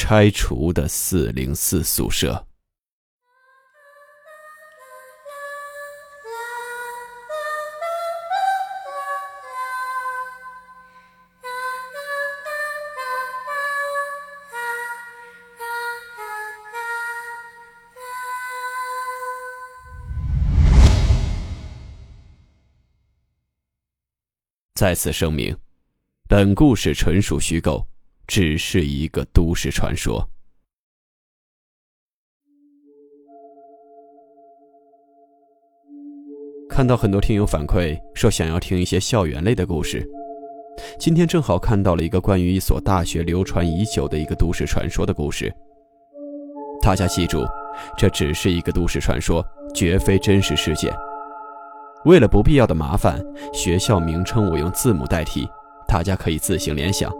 拆除的四零四宿舍。再次声明，本故事纯属虚构。只是一个都市传说。看到很多听友反馈说想要听一些校园类的故事，今天正好看到了一个关于一所大学流传已久的一个都市传说的故事。大家记住，这只是一个都市传说，绝非真实事件。为了不必要的麻烦，学校名称我用字母代替，大家可以自行联想。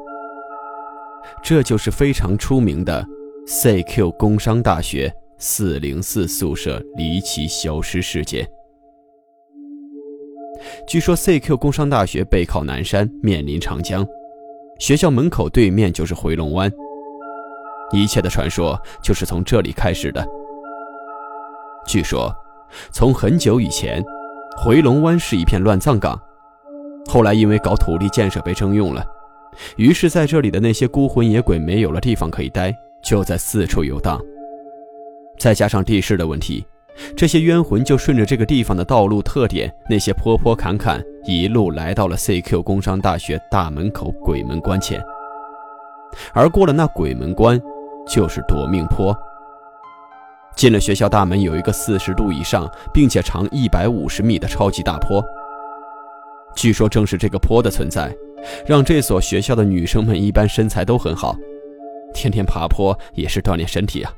这就是非常出名的 CQ 工商大学404宿舍离奇消失事件。据说 CQ 工商大学背靠南山，面临长江，学校门口对面就是回龙湾，一切的传说就是从这里开始的。据说，从很久以前，回龙湾是一片乱葬岗，后来因为搞土地建设被征用了。于是，在这里的那些孤魂野鬼没有了地方可以待，就在四处游荡。再加上地势的问题，这些冤魂就顺着这个地方的道路特点，那些坡坡坎坎，一路来到了 CQ 工商大学大门口鬼门关前。而过了那鬼门关，就是夺命坡。进了学校大门，有一个四十度以上，并且长一百五十米的超级大坡。据说，正是这个坡的存在。让这所学校的女生们一般身材都很好，天天爬坡也是锻炼身体啊。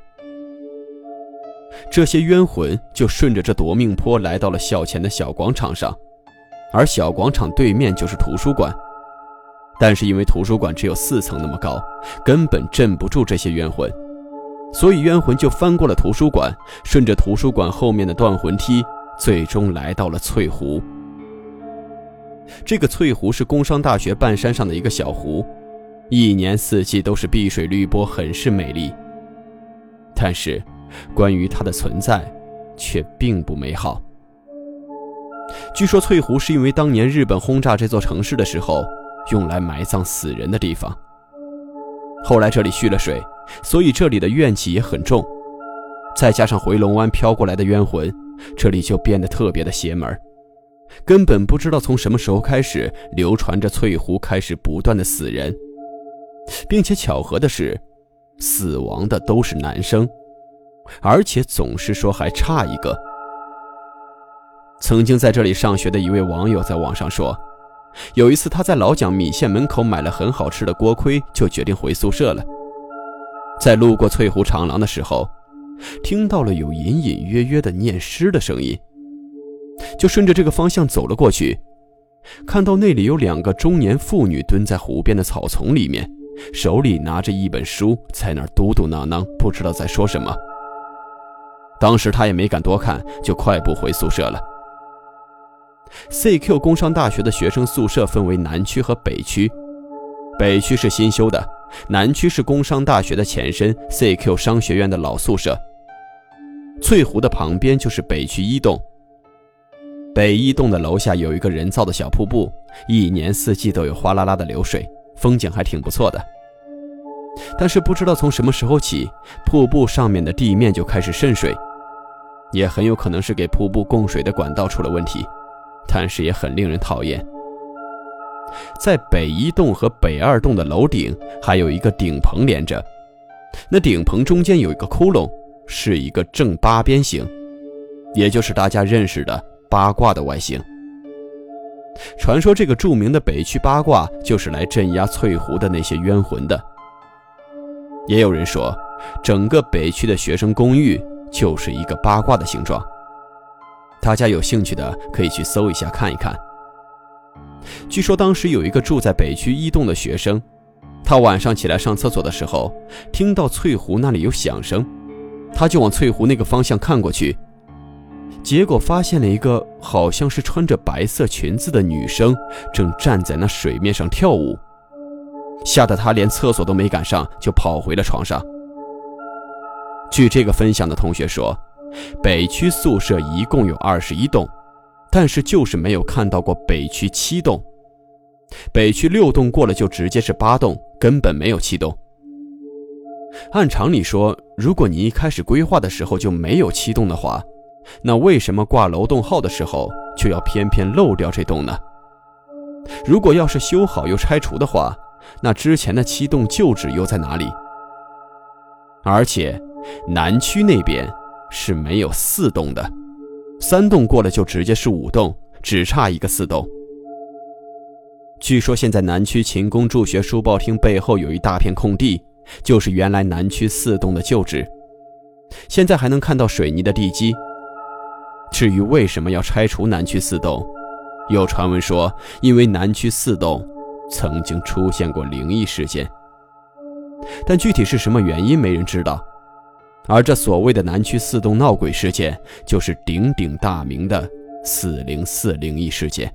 这些冤魂就顺着这夺命坡来到了校前的小广场上，而小广场对面就是图书馆。但是因为图书馆只有四层那么高，根本镇不住这些冤魂，所以冤魂就翻过了图书馆，顺着图书馆后面的断魂梯，最终来到了翠湖。这个翠湖是工商大学半山上的一个小湖，一年四季都是碧水绿波，很是美丽。但是，关于它的存在，却并不美好。据说翠湖是因为当年日本轰炸这座城市的时候，用来埋葬死人的地方。后来这里蓄了水，所以这里的怨气也很重。再加上回龙湾飘过来的冤魂，这里就变得特别的邪门。根本不知道从什么时候开始，流传着翠湖开始不断的死人，并且巧合的是，死亡的都是男生，而且总是说还差一个。曾经在这里上学的一位网友在网上说，有一次他在老蒋米线门口买了很好吃的锅盔，就决定回宿舍了。在路过翠湖长廊的时候，听到了有隐隐约约的念诗的声音。就顺着这个方向走了过去，看到那里有两个中年妇女蹲在湖边的草丛里面，手里拿着一本书，在那儿嘟嘟囔囔，不知道在说什么。当时他也没敢多看，就快步回宿舍了。CQ 工商大学的学生宿舍分为南区和北区，北区是新修的，南区是工商大学的前身 CQ 商学院的老宿舍。翠湖的旁边就是北区一栋。北一栋的楼下有一个人造的小瀑布，一年四季都有哗啦啦的流水，风景还挺不错的。但是不知道从什么时候起，瀑布上面的地面就开始渗水，也很有可能是给瀑布供水的管道出了问题，但是也很令人讨厌。在北一栋和北二栋的楼顶还有一个顶棚连着，那顶棚中间有一个窟窿，是一个正八边形，也就是大家认识的。八卦的外形，传说这个著名的北区八卦就是来镇压翠湖的那些冤魂的。也有人说，整个北区的学生公寓就是一个八卦的形状。大家有兴趣的可以去搜一下看一看。据说当时有一个住在北区一栋的学生，他晚上起来上厕所的时候，听到翠湖那里有响声，他就往翠湖那个方向看过去，结果发现了一个好像是穿着白色裙子的女生，正站在那水面上跳舞，吓得他连厕所都没赶上，就跑回了床上。据这个分享的同学说。北区宿舍一共有二十一栋，但是就是没有看到过北区七栋。北区六栋过了就直接是八栋，根本没有七栋。按常理说，如果你一开始规划的时候就没有七栋的话，那为什么挂楼栋号的时候就要偏偏漏掉这栋呢？如果要是修好又拆除的话，那之前的七栋旧址又在哪里？而且，南区那边。是没有四栋的，三栋过了就直接是五栋，只差一个四栋。据说现在南区勤工助学书报厅背后有一大片空地，就是原来南区四栋的旧址，现在还能看到水泥的地基。至于为什么要拆除南区四栋，有传闻说因为南区四栋曾经出现过灵异事件，但具体是什么原因没人知道。而这所谓的南区四栋闹鬼事件，就是鼎鼎大名的四零四灵异事件。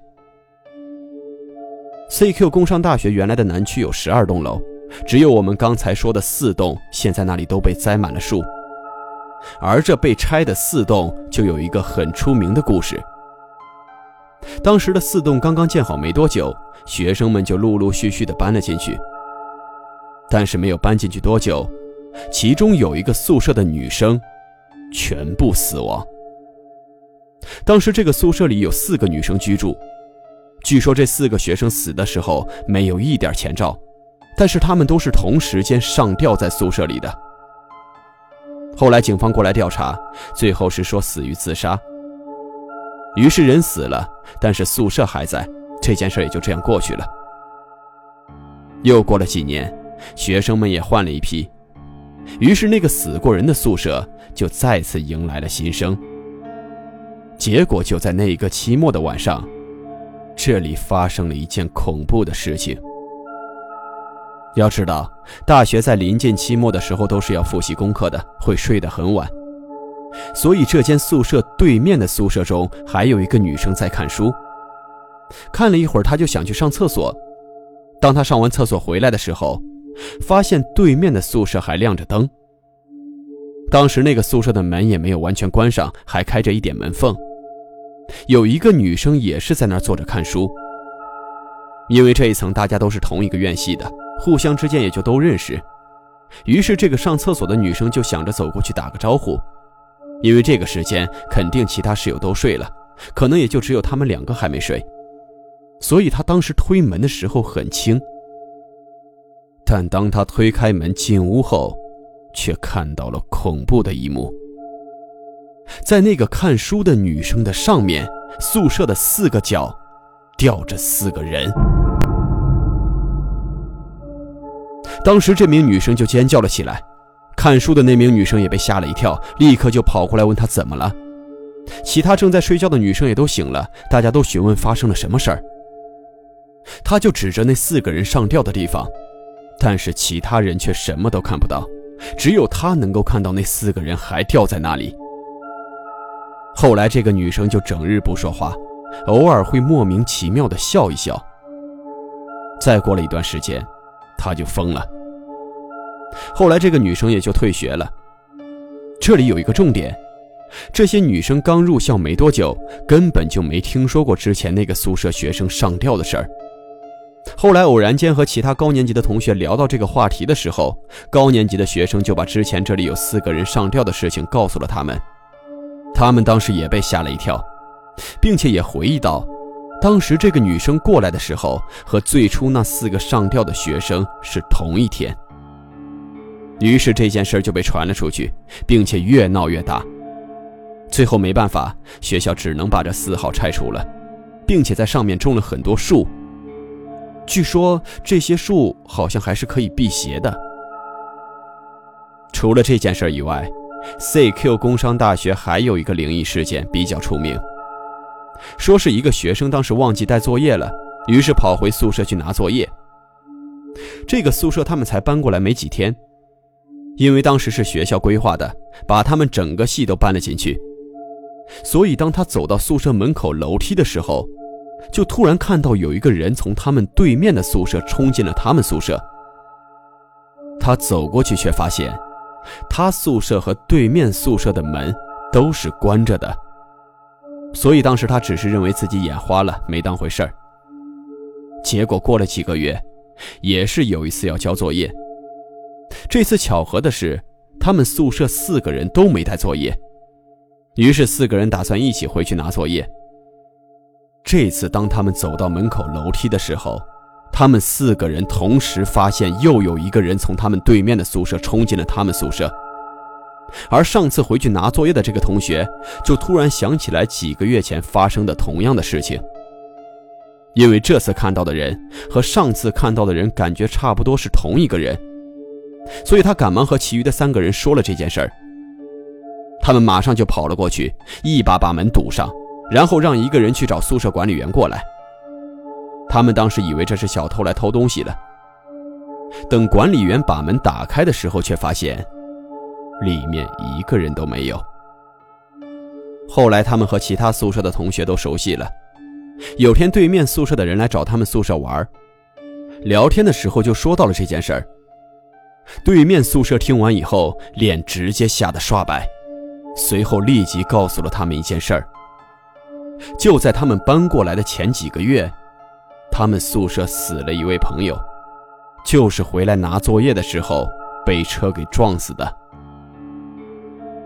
CQ 工商大学原来的南区有十二栋楼，只有我们刚才说的四栋，现在那里都被栽满了树。而这被拆的四栋，就有一个很出名的故事。当时的四栋刚刚建好没多久，学生们就陆陆续续的搬了进去，但是没有搬进去多久。其中有一个宿舍的女生，全部死亡。当时这个宿舍里有四个女生居住，据说这四个学生死的时候没有一点前兆，但是他们都是同时间上吊在宿舍里的。后来警方过来调查，最后是说死于自杀。于是人死了，但是宿舍还在，这件事也就这样过去了。又过了几年，学生们也换了一批。于是，那个死过人的宿舍就再次迎来了新生。结果就在那个期末的晚上，这里发生了一件恐怖的事情。要知道，大学在临近期末的时候都是要复习功课的，会睡得很晚。所以，这间宿舍对面的宿舍中还有一个女生在看书。看了一会儿，她就想去上厕所。当她上完厕所回来的时候，发现对面的宿舍还亮着灯。当时那个宿舍的门也没有完全关上，还开着一点门缝。有一个女生也是在那儿坐着看书。因为这一层大家都是同一个院系的，互相之间也就都认识。于是这个上厕所的女生就想着走过去打个招呼，因为这个时间肯定其他室友都睡了，可能也就只有他们两个还没睡，所以她当时推门的时候很轻。但当他推开门进屋后，却看到了恐怖的一幕。在那个看书的女生的上面，宿舍的四个角吊着四个人。当时这名女生就尖叫了起来，看书的那名女生也被吓了一跳，立刻就跑过来问她怎么了。其他正在睡觉的女生也都醒了，大家都询问发生了什么事儿。她就指着那四个人上吊的地方。但是其他人却什么都看不到，只有他能够看到那四个人还吊在那里。后来这个女生就整日不说话，偶尔会莫名其妙的笑一笑。再过了一段时间，她就疯了。后来这个女生也就退学了。这里有一个重点，这些女生刚入校没多久，根本就没听说过之前那个宿舍学生上吊的事儿。后来偶然间和其他高年级的同学聊到这个话题的时候，高年级的学生就把之前这里有四个人上吊的事情告诉了他们。他们当时也被吓了一跳，并且也回忆到，当时这个女生过来的时候和最初那四个上吊的学生是同一天。于是这件事就被传了出去，并且越闹越大。最后没办法，学校只能把这四号拆除了，并且在上面种了很多树。据说这些树好像还是可以辟邪的。除了这件事以外，CQ 工商大学还有一个灵异事件比较出名，说是一个学生当时忘记带作业了，于是跑回宿舍去拿作业。这个宿舍他们才搬过来没几天，因为当时是学校规划的，把他们整个系都搬了进去，所以当他走到宿舍门口楼梯的时候，就突然看到有一个人从他们对面的宿舍冲进了他们宿舍。他走过去，却发现他宿舍和对面宿舍的门都是关着的，所以当时他只是认为自己眼花了，没当回事儿。结果过了几个月，也是有一次要交作业，这次巧合的是，他们宿舍四个人都没带作业，于是四个人打算一起回去拿作业。这次当他们走到门口楼梯的时候，他们四个人同时发现，又有一个人从他们对面的宿舍冲进了他们宿舍。而上次回去拿作业的这个同学，就突然想起来几个月前发生的同样的事情。因为这次看到的人和上次看到的人感觉差不多是同一个人，所以他赶忙和其余的三个人说了这件事儿。他们马上就跑了过去，一把把门堵上，然后让一个人去找宿舍管理员过来。他们当时以为这是小偷来偷东西了。等管理员把门打开的时候，却发现里面一个人都没有。后来，他们和其他宿舍的同学都熟悉了。有天，对面宿舍的人来找他们宿舍玩，聊天的时候就说到了这件事儿。对面宿舍听完以后，脸直接吓得刷白，随后立即告诉了他们一件事儿：就在他们搬过来的前几个月。他们宿舍死了一位朋友，就是回来拿作业的时候被车给撞死的。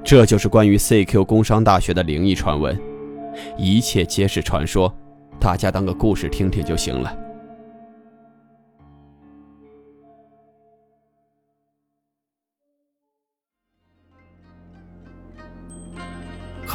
这就是关于 CQ 工商大学的灵异传闻，一切皆是传说，大家当个故事听听就行了。